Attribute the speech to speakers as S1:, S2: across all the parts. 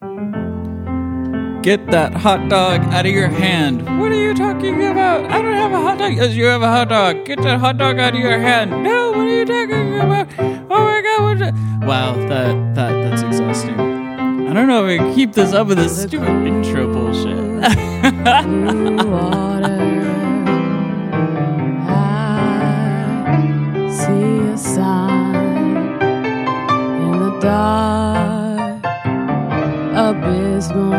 S1: Get that hot dog out of your hand. What are you talking about? I don't have a hot dog. Yes, you have a hot dog. Get that hot dog out of your hand. No, what are you talking about? Oh my god, that? Wow, that that that's exhausting. I don't know if I can keep this up with this stupid intro bullshit.
S2: blue water. I see a sign in the dark, abysmal.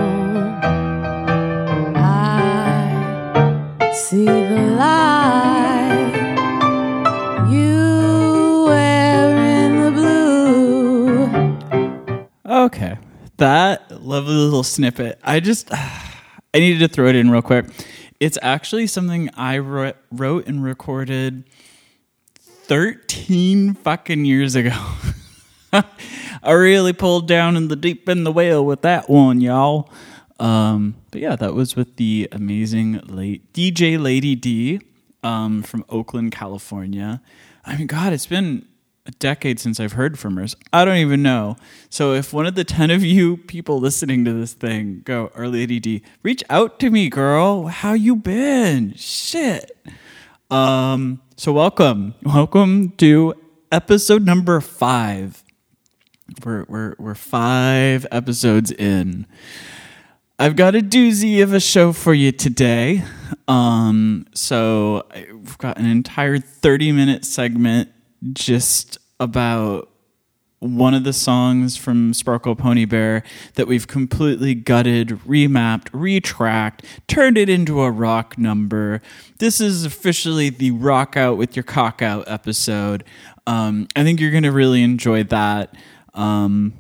S2: I see the light. You wearing the blue.
S1: Okay. That lovely little snippet. I just I needed to throw it in real quick. It's actually something I wrote and recorded 13 fucking years ago. I really pulled down in the deep in the whale with that one, y'all. Um, but yeah, that was with the amazing late DJ Lady D um, from Oakland, California. I mean, God, it's been a decade since I've heard from her. I don't even know. So if one of the 10 of you people listening to this thing go, or Lady D, reach out to me, girl. How you been? Shit. Um, so welcome. Welcome to episode number five. We're, we're, we're five episodes in. I've got a doozy of a show for you today. Um, so I've got an entire 30 minute segment just about one of the songs from Sparkle Pony Bear that we've completely gutted, remapped, retracked, turned it into a rock number. This is officially the Rock Out with Your Cock Out episode. Um, I think you're going to really enjoy that. Um,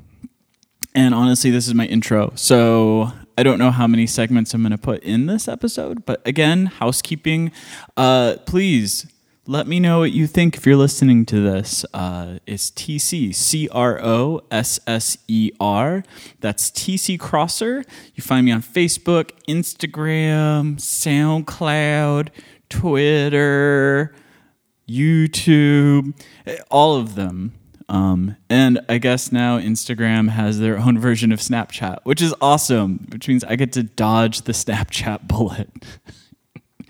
S1: and honestly, this is my intro. So I don't know how many segments I'm going to put in this episode. But again, housekeeping. Uh, please let me know what you think if you're listening to this. Uh, it's TC C R O S S E R. That's TC Crosser. You find me on Facebook, Instagram, SoundCloud, Twitter, YouTube, all of them. Um, and I guess now Instagram has their own version of Snapchat, which is awesome, which means I get to dodge the Snapchat bullet.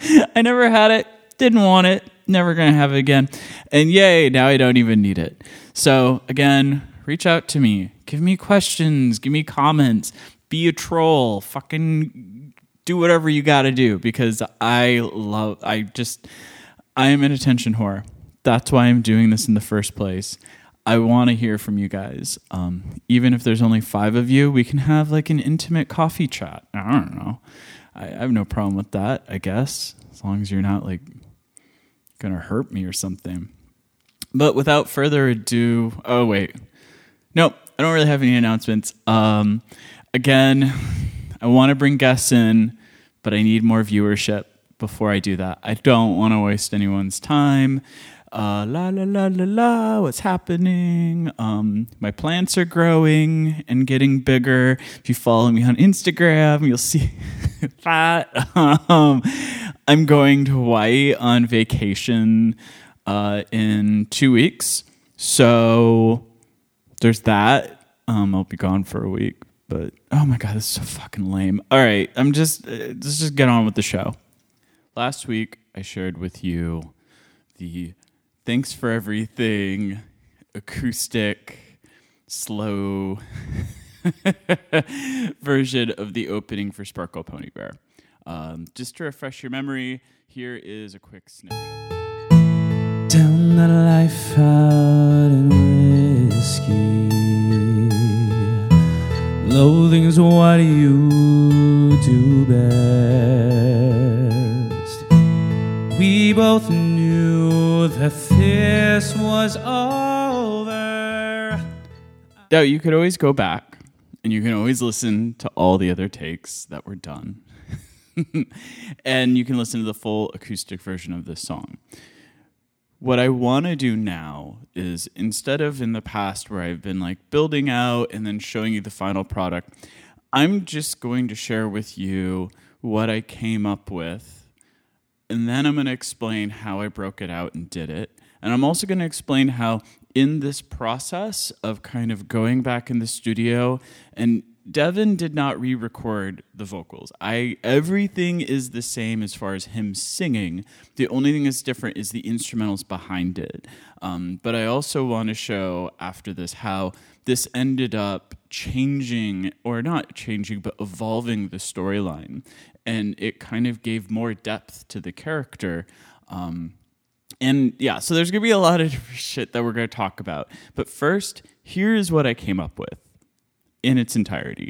S1: I never had it, didn't want it, never gonna have it again. And yay, now I don't even need it. So again, reach out to me, give me questions, give me comments, be a troll, fucking do whatever you gotta do because I love, I just, I am an attention whore. That's why I'm doing this in the first place. I want to hear from you guys. Um, even if there's only five of you, we can have like an intimate coffee chat. I don't know. I, I have no problem with that, I guess, as long as you're not like going to hurt me or something. But without further ado, oh, wait. Nope, I don't really have any announcements. Um, again, I want to bring guests in, but I need more viewership before I do that. I don't want to waste anyone's time uh, la la la la la, what's happening? Um, my plants are growing and getting bigger. If you follow me on Instagram, you'll see that. Um, I'm going to Hawaii on vacation uh, in two weeks. So there's that. Um, I'll be gone for a week, but oh my god, this is so fucking lame. All right, I'm just uh, let's just get on with the show. Last week I shared with you the thanks for everything acoustic slow version of the opening for Sparkle Pony Bear. Um, just to refresh your memory, here is a quick snippet.
S3: Down that life out and whiskey. Loathing's what you do best. We both knew that this was over.
S1: Now, you could always go back and you can always listen to all the other takes that were done. and you can listen to the full acoustic version of this song. What I want to do now is instead of in the past where I've been like building out and then showing you the final product, I'm just going to share with you what I came up with. And then I'm going to explain how I broke it out and did it. And I'm also going to explain how, in this process of kind of going back in the studio and
S3: Devin did not re-record the vocals. I everything is the same as far as him singing. The only thing that's different is the instrumentals behind it. Um, but I also want to show after this how this ended up changing, or not changing, but evolving the storyline, and it kind of gave more depth to the character. Um, and yeah, so there's gonna be a lot of shit that we're gonna talk about. But first, here's what I came up with in its entirety.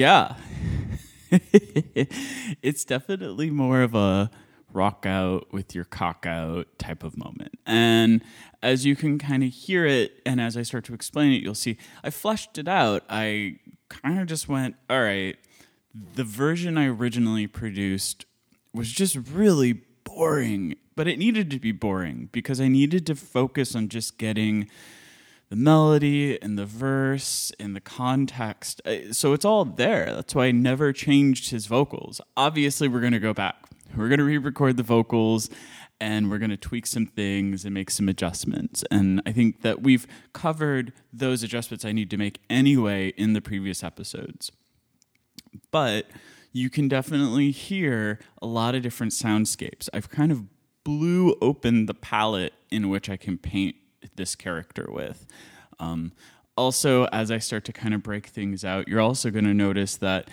S3: Yeah, it's definitely more of a rock out with your cock out type of moment. And as you can kind of hear it, and as I start to explain it, you'll see I fleshed it out. I kind of just went, all right, the version I originally produced was just really boring, but it needed to be boring because I needed to focus on just getting the melody and the verse and the context. Uh, So it's all there. That's why I never changed his vocals. Obviously, we're going to go back. We're going to re record the vocals and we're going to tweak some things and make some adjustments. And I think that we've covered those adjustments I need to make anyway in the previous episodes. But you can definitely hear a lot of different soundscapes. I've kind of
S1: blew open the palette in which I can paint this character with. Um, also, as I start to kind of break things out, you're also going to notice that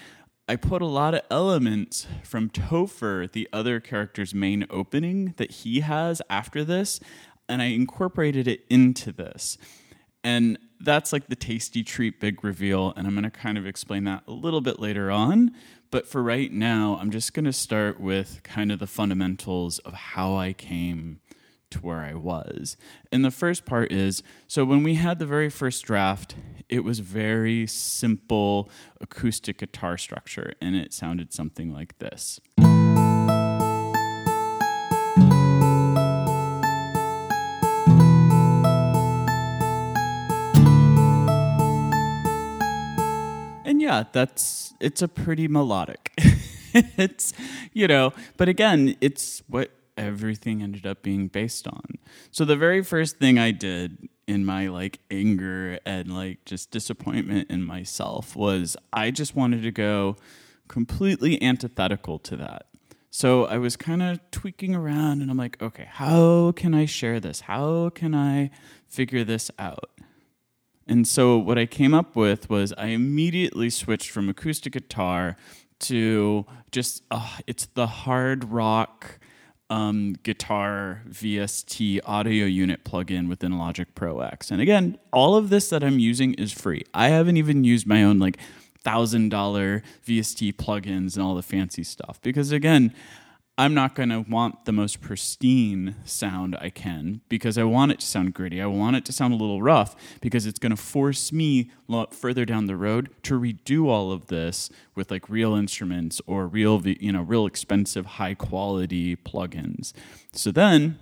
S1: I put a lot of elements from Topher, the other character's main opening that he has after this, and I incorporated it into this. And that's like the tasty treat big reveal, and I'm going to kind of explain that a little bit later on. But for right now, I'm just going to start with kind of the fundamentals of how I came to where I was. And the first part is so when we had the very first draft, it was very simple acoustic guitar structure, and it sounded something like this. And yeah, that's it's a pretty melodic. it's you know, but again, it's what everything ended up being based on. So the very first thing I did in my like anger and like just disappointment in myself was I just wanted to go completely antithetical to that. So I was kind of tweaking around and I'm like, okay, how can I share this? How can I figure this out? And so what I came up with was I immediately switched from acoustic guitar to just uh, it's the hard rock um, guitar VST audio unit plugin within Logic Pro X. And again, all of this that I'm using is free. I haven't even used my own like thousand dollar VST plugins and all the fancy stuff because again, I'm not going to want the most pristine sound I can because I want it to sound gritty. I want it to sound a little rough because it's going to force me further down the road to redo all of this with like real instruments or real, you know, real expensive, high quality plugins. So then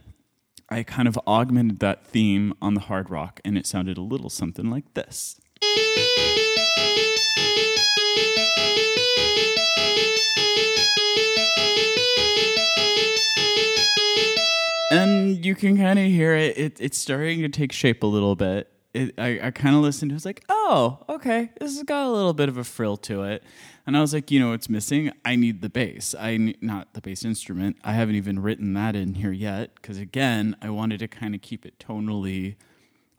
S1: I kind of augmented that theme on the hard rock and it sounded a little something like this. And you can kind of hear it, it. It's starting to take shape a little bit. It, I, I kind of listened. I was like, oh, okay, this has got a little bit of a frill to it. And I was like, you know, what's missing? I need the bass. I need, not the bass instrument. I haven't even written that in here yet because again, I wanted to kind of keep it tonally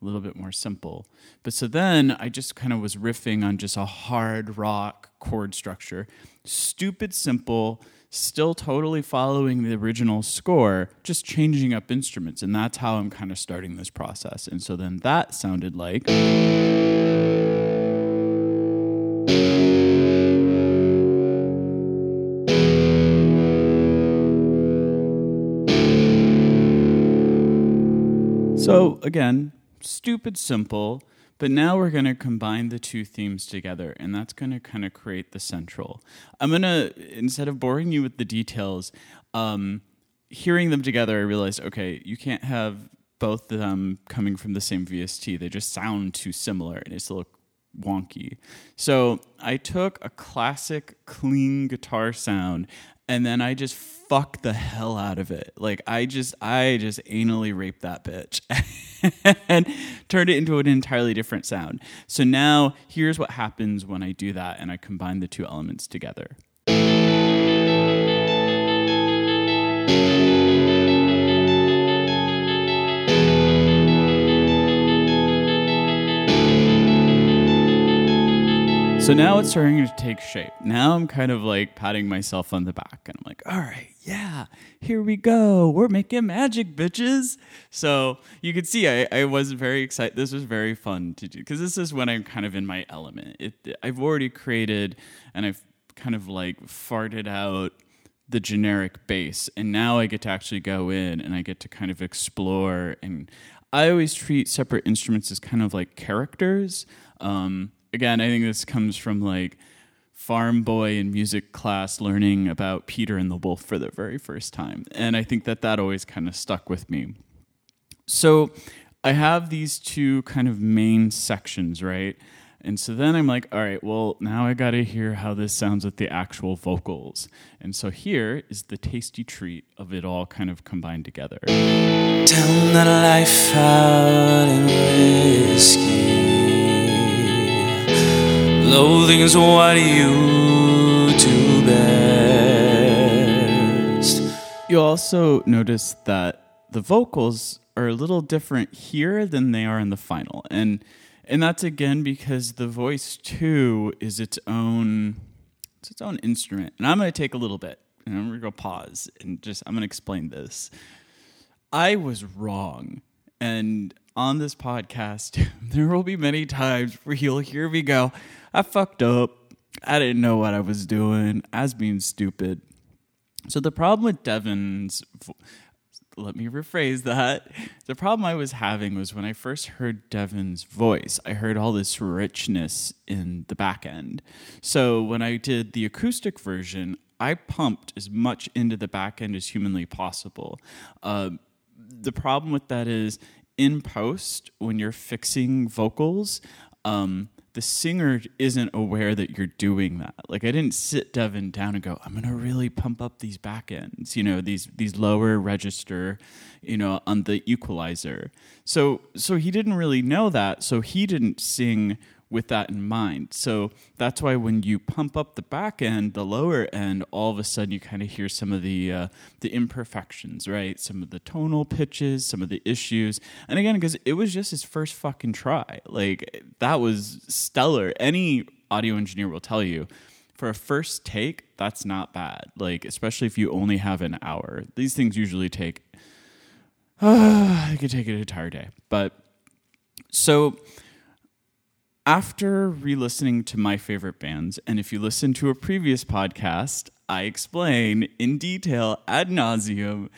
S1: a little bit more simple. But so then I just kind of was riffing on just a hard rock chord structure, stupid simple still totally following the original score, just changing up instruments. And that's how I'm kind of starting this process. And so then that sounded like. So again, stupid simple, but now we're going to combine the two themes together, and that's going to kind of create the central. I'm going to, instead of boring you with the details, um, hearing them together, I realized, okay, you can't have both of them coming from the same VST. They just sound too similar, and it's a little wonky. So I took a classic clean guitar sound and then I just fucked the hell out of it. Like I just I just anally raped that bitch and turned it into an entirely different sound. So now here's what happens when I do that and I combine the two elements together. So now it's starting to take shape. Now I'm kind of like patting myself on the back and I'm like, all right, yeah, here we go. We're making magic, bitches. So you can see I, I was very excited. This was very fun to do because this is when I'm kind of in my element. It, I've already created and I've kind of like farted out the generic base. and now I get to actually go in and I get to kind of explore and I always treat separate instruments as kind of like characters. Um, again, I think this comes from like farm boy in music class learning about Peter and the Wolf for the very first time. And I think that that always kind of stuck with me. So I have these two kind of main sections, right? And so then I'm like, all right, well, now I got to hear how this sounds with the actual vocals. And so here is the tasty treat of it all kind of combined together.
S3: Down that life out and risky. Loathing's what you do best.
S1: You also notice that the vocals are a little different here than they are in the final. And and that's again because the voice too is its own it's its own instrument. And I'm to take a little bit and I'm to go pause and just I'm to explain this. I was wrong. And on this podcast, there will be many times where you'll hear me go, I fucked up. I didn't know what I was doing. I was being stupid. So the problem with Devin's, let me rephrase that. The problem I was having was when I first heard Devin's voice, I heard all this richness in the back end. So when I did the acoustic version, I pumped as much into the back end as humanly possible. Uh, the problem with that is in post when you're fixing vocals um, the singer isn't aware that you're doing that. Like i didn't sit devin down and go i'm gonna really pump up these back ends you know these these lower register you know on the equalizer. So so he didn't really know that so he didn't sing with that in mind. So that's why when you pump up the back end, the lower end, all of a sudden you kind of hear some of the uh, the imperfections, right? Some of the tonal pitches, some of the issues. And again, because it was just his first fucking try, like that was stellar. Any audio engineer will tell you. For a first take, that's not bad. Like, especially if you only have an hour. These things usually take, uh, it could take an entire day. But so after re-listening to my favorite bands, and if you listen to a previous podcast, I explain in detail ad nauseum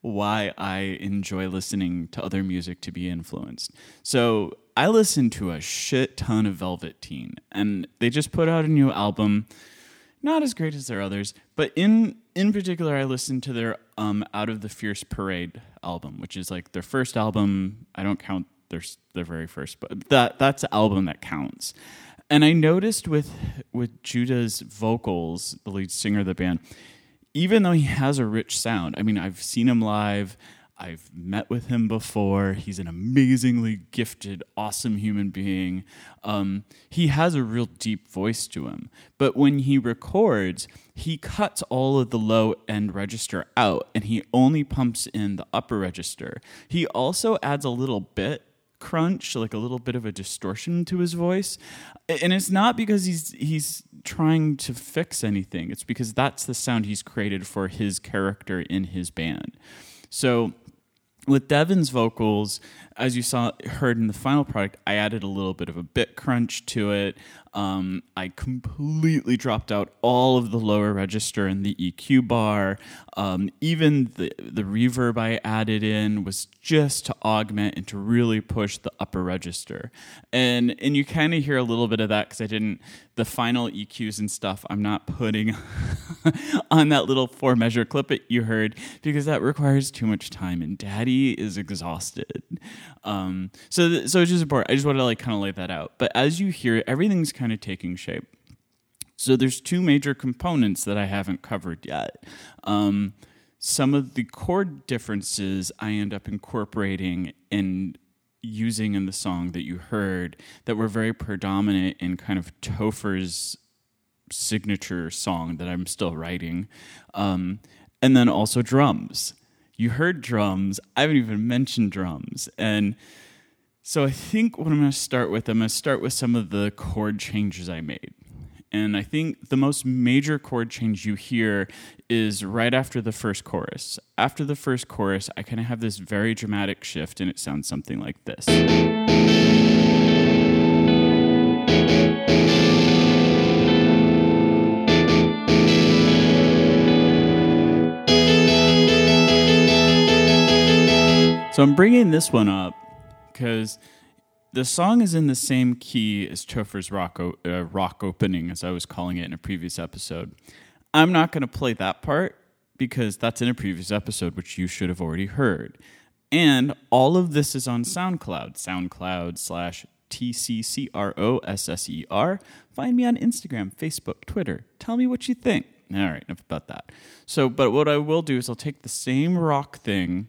S1: why I enjoy listening to other music to be influenced. So I listened to a shit ton of Velvet Teen, and they just put out a new album. Not as great as their others, but in in particular, I listened to their um, "Out of the Fierce Parade" album, which is like their first album. I don't count their their very first, but that that's the album that counts. And I noticed with with Judah's vocals, the lead singer of the band, even though he has a rich sound. I mean, I've seen him live. I've met with him before. He's an amazingly gifted, awesome human being. Um, he has a real deep voice to him. But when he records, he cuts all of the low end register out and he only pumps in the upper register. He also adds a little bit crunch, like a little bit of a distortion to his voice. And it's not because he's he's trying to fix anything. It's because that's the sound he's created for his character in his band. So with Devin's vocals, as you saw heard in the final product, I added a little bit of a bit crunch to it. Um, I completely dropped out all of the lower register and the EQ bar. Um, even the the reverb I added in was just to augment and to really push the upper register. And and you kind of hear a little bit of that because I didn't the final EQs and stuff. I'm not putting on that little four measure clip that you heard because that requires too much time and Daddy is exhausted. Um, so th- so it's just important. I just wanted to like kind of lay that out. But as you hear, everything's kind of taking shape. So there's two major components that I haven't covered yet. Um, some of the chord differences I end up incorporating and using in the song that you heard that were very predominant in kind of Topher's signature song that I'm still writing. Um, and then also drums. You heard drums. I haven't even mentioned drums. And so I think what I'm going to start with, I'm going to start with some of the chord changes I made. And I think the most major chord change you hear is right after the first chorus. After the first chorus, I kind of have this very dramatic shift, and it sounds something like this. So I'm bringing this one up because the song is in the same key as Topher's rock, o- uh, rock opening, as I was calling it in a previous episode. I'm not going to play that part because that's in a previous episode, which you should have already heard. And all of this is on SoundCloud, SoundCloud slash TCCROSSER. Find me on Instagram, Facebook, Twitter. Tell me what you think. All right, enough about that. So, but what I will do is I'll take the same rock thing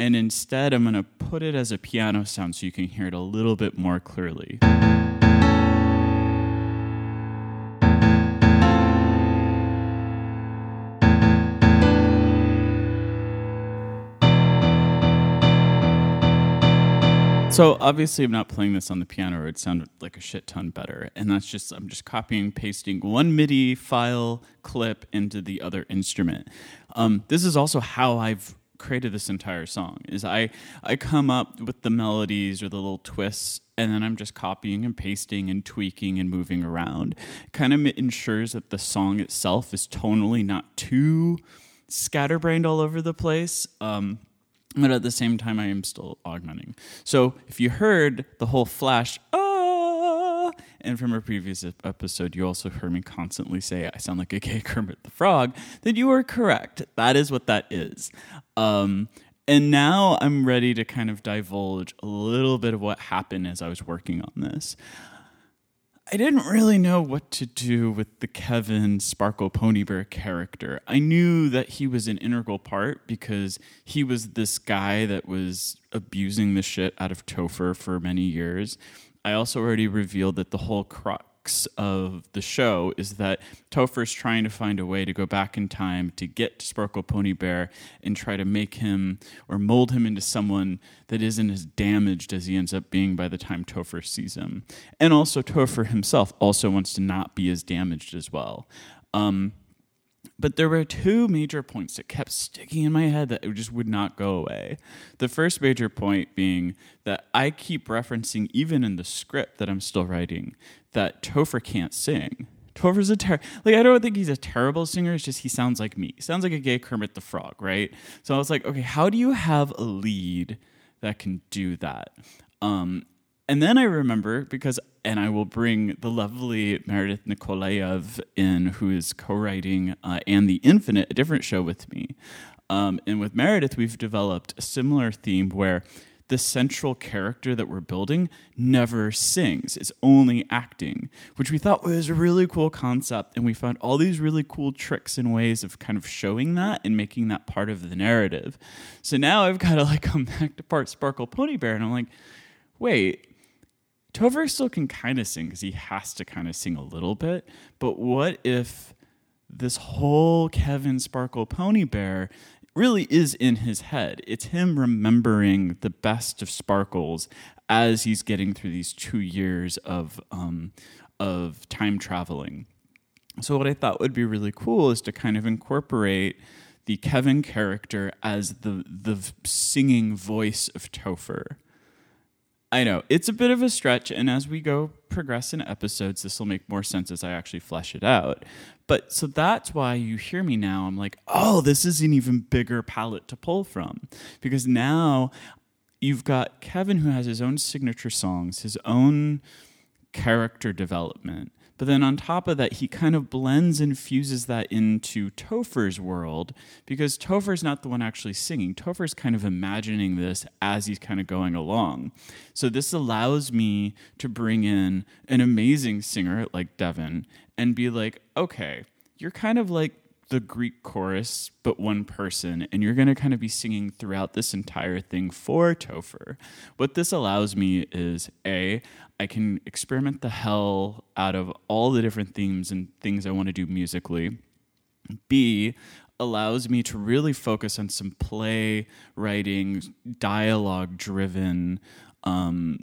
S1: and instead, I'm going to put it as a piano sound so you can hear it a little bit more clearly. So obviously, I'm not playing this on the piano; it would sound like a shit ton better. And that's just I'm just copying, pasting one MIDI file clip into the other instrument. Um, this is also how I've created this entire song. Is I I come up with the melodies or the little twists, and then I'm just copying and pasting and tweaking and moving around. Kind of ensures that the song itself is tonally not too scatterbrained all over the place. Um, but at the same time, I am still augmenting. So if you heard the whole flash, ah, and from a previous episode, you also heard me constantly say I sound like a gay Kermit the Frog, then you are correct. That is what that is. Um, and now I'm ready to kind of divulge a little bit of what happened as I was working on this. I didn't really know what to do with the Kevin Sparkle Pony Bear character. I knew that he was an integral part because he was this guy that was abusing the shit out of Topher for many years. I also already revealed that the whole crux of the show is that Topher's trying to find a way to go back in time to get to Sparkle Pony Bear and try to make him or mold him into someone that isn't as damaged as he ends up being by the time Topher sees him. And also, Topher himself also wants to not be as damaged as well. Um, but there were two major points that kept sticking in my head that just would not go away. The first major point being that I keep referencing, even in the script that I'm still writing, that Topher can't sing. Topher's a ter- like I don't think he's a terrible singer. It's just he sounds like me. He sounds like a gay Kermit the Frog, right? So I was like, okay, how do you have a lead that can do that? Um, and then I remember because, and I will bring the lovely Meredith Nikolaev in, who is co-writing uh, "And the Infinite," a different show with me. Um, and with Meredith, we've developed a similar theme where the central character that we're building never sings; it's only acting, which we thought was a really cool concept. And we found all these really cool tricks and ways of kind of showing that and making that part of the narrative. So now I've got to like come back to part Sparkle Pony Bear, and I'm like, wait Topher still can kind of sing because he has to kind of sing a little bit. But what if this whole Kevin Sparkle Pony Bear really is in his head? It's him remembering the best of Sparkles as he's getting through these two years of um, of time traveling. So what I thought would be really cool is to kind of incorporate the Kevin character as the the singing voice of Topher. I know it's a bit of a stretch, and as we go progress in episodes, this will make more sense as I actually flesh it out. But so that's why you hear me now. I'm like, oh, this is an even bigger palette to pull from because now you've got Kevin who has his own signature songs, his own character development. But then on top of that, he kind of blends and fuses that into Topher's world because Topher's not the one actually singing. Topher's kind of imagining this as he's kind of going along. So this allows me to bring in an amazing singer like Devin and be like, okay, you're kind of like the Greek chorus, but one person, and you're going to kind of be singing throughout this entire thing for Topher. What this allows me is A, I can experiment the hell out of all the different themes and things I want to do musically. B, allows me to really focus on some play writing, dialogue driven um,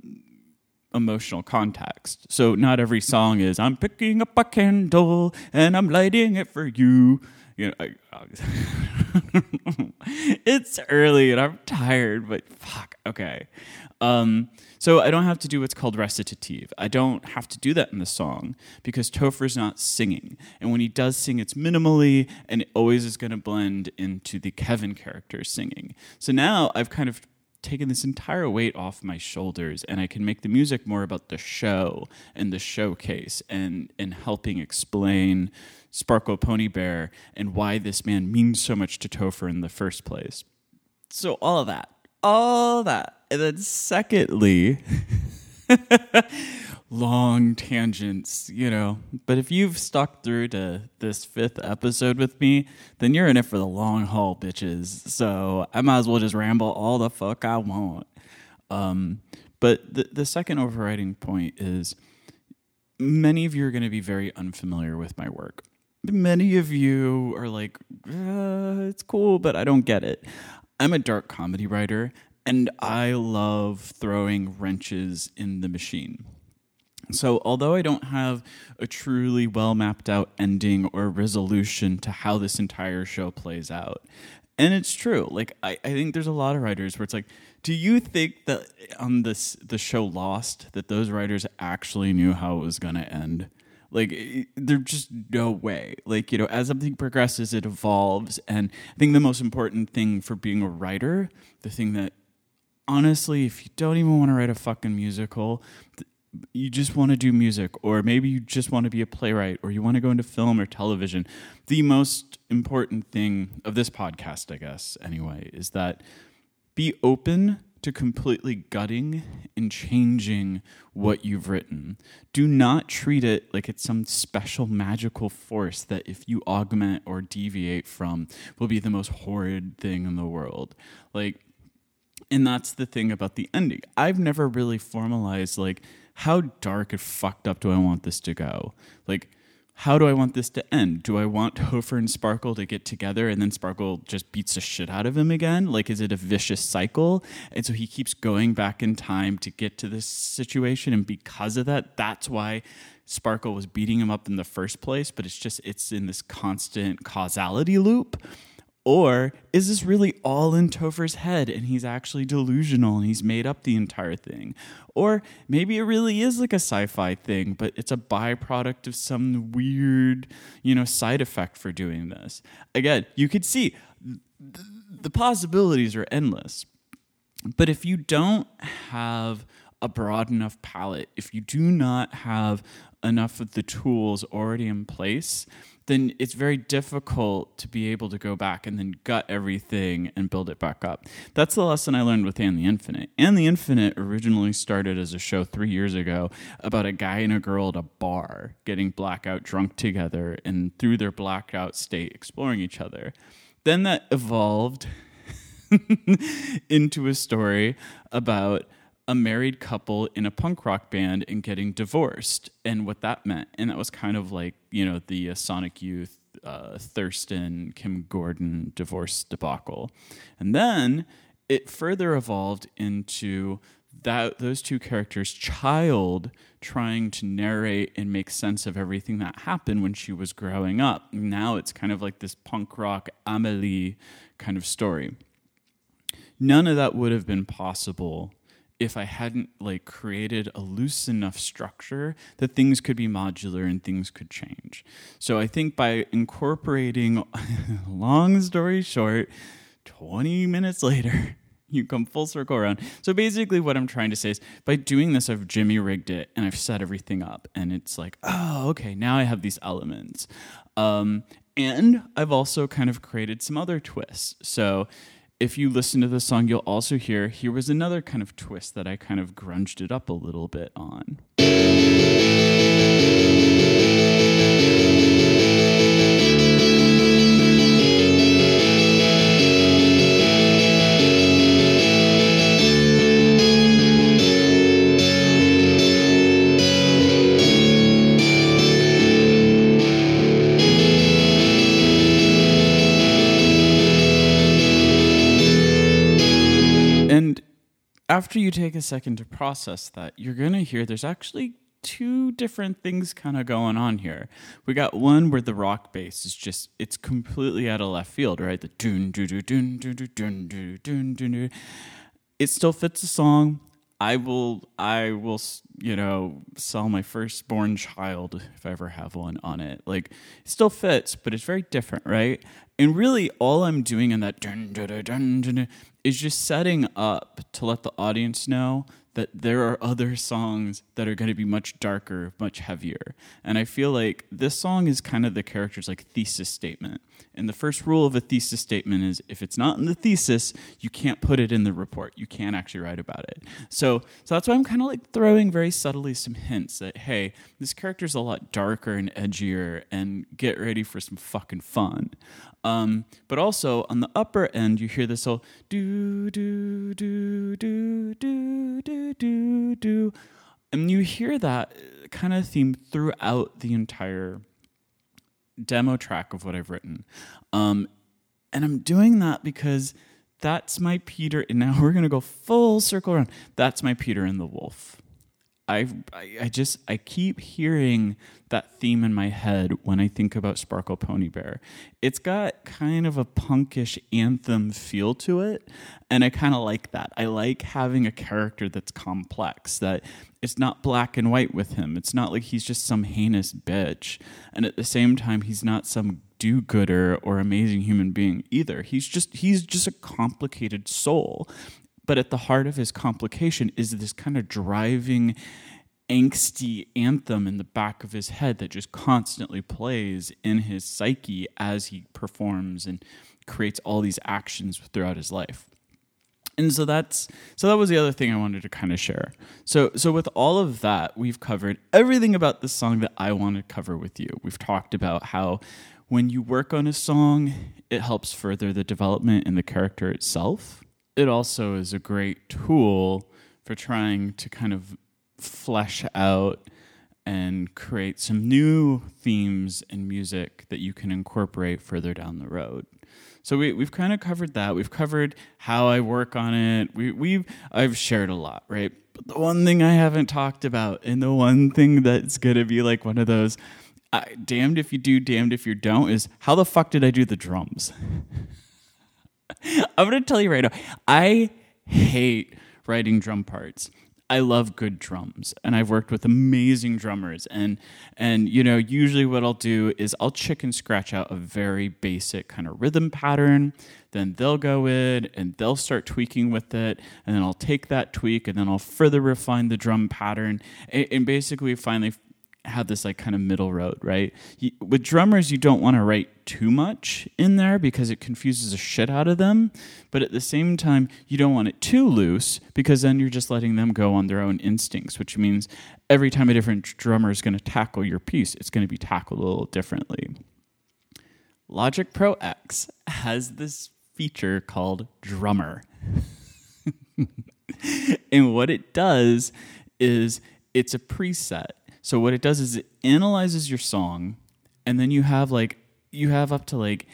S1: emotional context. So not every song is I'm picking up a candle and I'm lighting it for you. You know, I, it's early and I'm tired, but fuck, okay. Um, so I don't have to do what's called recitative. I don't have to do that in the song because Topher's not singing. And when he does sing, it's minimally and it always is going to blend into the Kevin character singing. So now I've kind of taken this entire weight off my shoulders and I can make the music more about the show and the showcase and, and helping explain Sparkle Pony Bear and why this man means so much to Topher in the first place. So all of that. All that. And then secondly, long tangents, you know. But if you've stuck through to this fifth episode with me, then you're in it for the long haul, bitches. So I might as well just ramble all the fuck I want. Um, but the the second overriding point is many of you are going to be very unfamiliar with my work. Many of you are like, uh, it's cool, but I don't get it. I'm a dark comedy writer, and I love throwing wrenches in the machine. So, although I don't have a truly well mapped out ending or resolution to how this entire show plays out, and it's true, like I, I think there's a lot of writers where it's like, do you think that on this the show Lost that those writers actually knew how it was going to end? Like, there's just no way. Like, you know, as something progresses, it evolves, and I think the most important thing for being a writer, the thing that honestly, if you don't even want to write a fucking musical, you just want to do music, or maybe you just want to be a playwright, or you want to go into film or television. The most important thing of this podcast, I guess, anyway, is that be open to completely gutting and changing what you've written. Do not treat it like it's some special magical force that if you augment or deviate from will be the most horrid thing in the world. Like and that's the thing about the ending. I've never really formalized like how dark and fucked up do I want this to go? Like how do I want this to end? Do I want Topher and Sparkle to get together and then Sparkle just beats the shit out of him again? Like, is it a vicious cycle? And so he keeps going back in time to get to this situation. And because of that, that's why Sparkle was beating him up in the first place. But it's just, it's in this constant causality loop. Or is this really all in Topher's head and he's actually delusional and he's made up the entire thing? Or maybe it really is like a sci fi thing, but it's a byproduct of some weird, you know, side effect for doing this. Again, you could see th- the possibilities are endless. But if you don't have a broad enough palette, if you do not have enough of the tools already in place, then it's very difficult to be able to go back and then gut everything and build it back up. That's the lesson I learned with And the Infinite. And the Infinite originally started as a show three years ago about a guy and a girl at a bar getting blackout drunk together and through their blackout state exploring each other. Then that evolved into a story about a married couple in a punk rock band and getting divorced and what that meant. And that was kind of like, you know, the uh, Sonic Youth, uh, Thurston, Kim Gordon divorce debacle. And then it further evolved into that those two characters child trying to narrate and make sense of everything that happened when she was growing up now it's kind of like this punk rock amelie kind of story none of that would have been possible if I hadn't like created a loose enough structure that things could be modular and things could change. So I think by incorporating long story short, 20 minutes later, you come full circle around. So basically what I'm trying to say is by doing this I've Jimmy rigged it and I've set everything up and it's like, oh, okay, now I have these elements. Um, and I've also kind of created some other twists. So if you listen to the song, you'll also hear here was another kind of twist that I kind of grunged it up a little bit on. After you take a second to process that, you're going to hear there's actually two different things kind of going on here. We got one where the rock bass is just it's completely out of left field, right? The dun dun dun dun dun dun dun dun dun. It still fits the song. I will I will you know sell my firstborn child if I ever have one on it. Like it still fits, but it's very different, right? And really, all I'm doing in that dun, dun, dun, dun, dun, is just setting up to let the audience know that there are other songs that are going to be much darker, much heavier. And I feel like this song is kind of the character's like thesis statement. And the first rule of a thesis statement is if it's not in the thesis, you can't put it in the report. You can't actually write about it. So, so that's why I'm kind of like throwing very subtly some hints that hey, this character's a lot darker and edgier, and get ready for some fucking fun. Um, but also on the upper end, you hear this whole do do do do do do do do, and you hear that kind of theme throughout the entire demo track of what I've written. Um, and I'm doing that because that's my Peter. And now we're gonna go full circle around. That's my Peter and the Wolf. I, I just I keep hearing that theme in my head when I think about Sparkle Pony Bear. It's got kind of a punkish anthem feel to it, and I kind of like that. I like having a character that's complex, that it's not black and white with him. It's not like he's just some heinous bitch, and at the same time he's not some do-gooder or amazing human being either. He's just he's just a complicated soul but at the heart of his complication is this kind of driving angsty anthem in the back of his head that just constantly plays in his psyche as he performs and creates all these actions throughout his life and so that's so that was the other thing I wanted to kind of share. So so with all of that, we've covered everything about the song that I want to cover with you. We've talked about how when you work on a song, it helps further the development in the character itself it also is a great tool for trying to kind of flesh out and create some new themes in music that you can incorporate further down the road. So we, we've kind of covered that. We've covered how I work on it. We, we've I've shared a lot, right? But the one thing I haven't talked about, and the one thing that's gonna be like one of those, damned if you do, damned if you don't, is how the fuck did I do the drums? I'm going to tell you right now. I hate writing drum parts. I love good drums and I've worked with amazing drummers and and you know usually what I'll do is I'll chicken scratch out a very basic kind of rhythm pattern then they'll go in and they'll start tweaking with it and then I'll take that tweak and then I'll further refine the drum pattern and, and basically finally have this like kind of middle road, right? You, with drummers, you don't want to write too much in there because it confuses the shit out of them. But at the same time, you don't want it too loose because then you're just letting them go on their own instincts, which means every time a different drummer is going to tackle your piece, it's going to be tackled a little differently. Logic Pro X has this feature called Drummer. and what it does is it's a preset so what it does is it analyzes your song, and then you have like you have up to like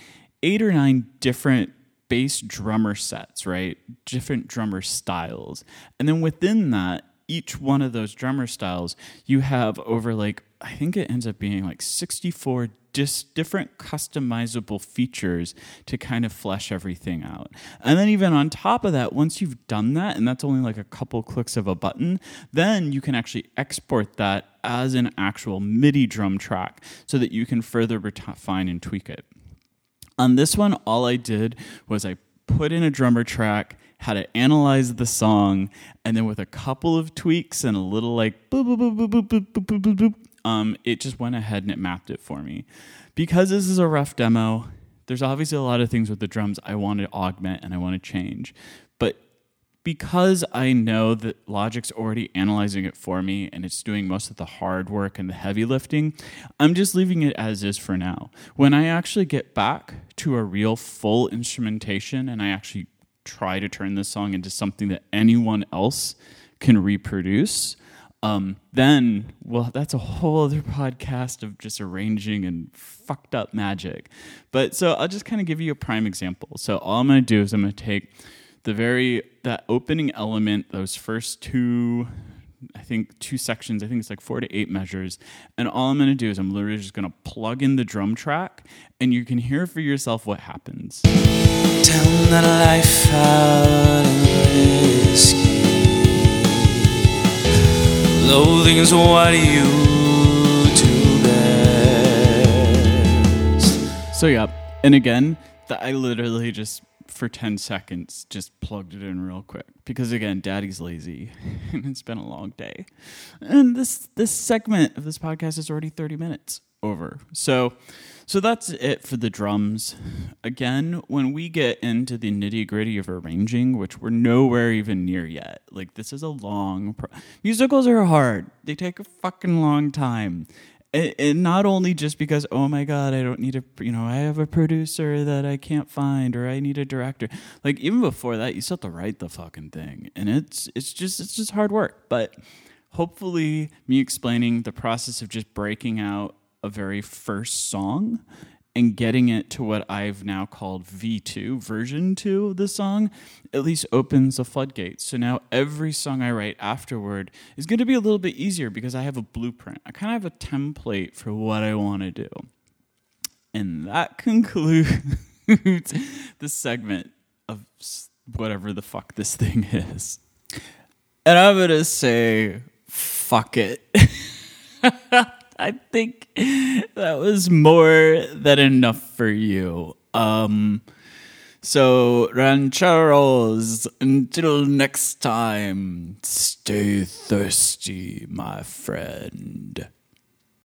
S1: eight or nine different bass drummer sets, right? Different drummer styles. And then within that, each one of those drummer styles, you have over like, I think it ends up being like 64 dis- different customizable features to kind of flesh everything out. And then, even on top of that, once you've done that, and that's only like a couple clicks of a button, then you can actually export that as an actual MIDI drum track so that you can further refine and tweak it. On this one, all I did was I put in a drummer track how to analyze the song, and then with a couple of tweaks and a little like boop boop boop boop boop boop boop boop, boop um, it just went ahead and it mapped it for me. Because this is a rough demo, there's obviously a lot of things with the drums I want to augment and I want to change. But because I know that Logic's already analyzing it for me and it's doing most of the hard work and the heavy lifting, I'm just leaving it as is for now. When I actually get back to a real full instrumentation and I actually try to turn this song into something that anyone else can reproduce, um, then well that's a whole other podcast of just arranging and fucked up magic. But so i'll just kind of give you a prime example. So all i'm going to do is i'm going to take the very that opening element those first two i think two sections i think it's like four to eight measures and all i'm going to do is i'm literally just going to plug in the drum track and you can hear for yourself what happens.
S3: That life out risky. Loathing's what you do best.
S1: So yeah, and again, I literally just for 10 seconds just plugged it in real quick because again, daddy's lazy and it's been a long day. And this this segment of this podcast is already 30 minutes over. So so that's it for the drums. Again, when we get into the nitty gritty of arranging, which we're nowhere even near yet, like this is a long. Pro- Musicals are hard. They take a fucking long time. And, and not only just because, oh my god, I don't need a, you know, I have a producer that I can't find, or I need a director. Like even before that, you still have to write the fucking thing, and it's it's just it's just hard work. But hopefully, me explaining the process of just breaking out a very first song and getting it to what I've now called V2, version 2 of the song, at least opens the floodgates. So now every song I write afterward is going to be a little bit easier because I have a blueprint. I kind of have a template for what I want to do. And that concludes the segment of whatever the fuck this thing is. And I'm going to say, fuck it. I think that was more than enough for you. Um, so, rancheros, until next time, stay thirsty, my friend.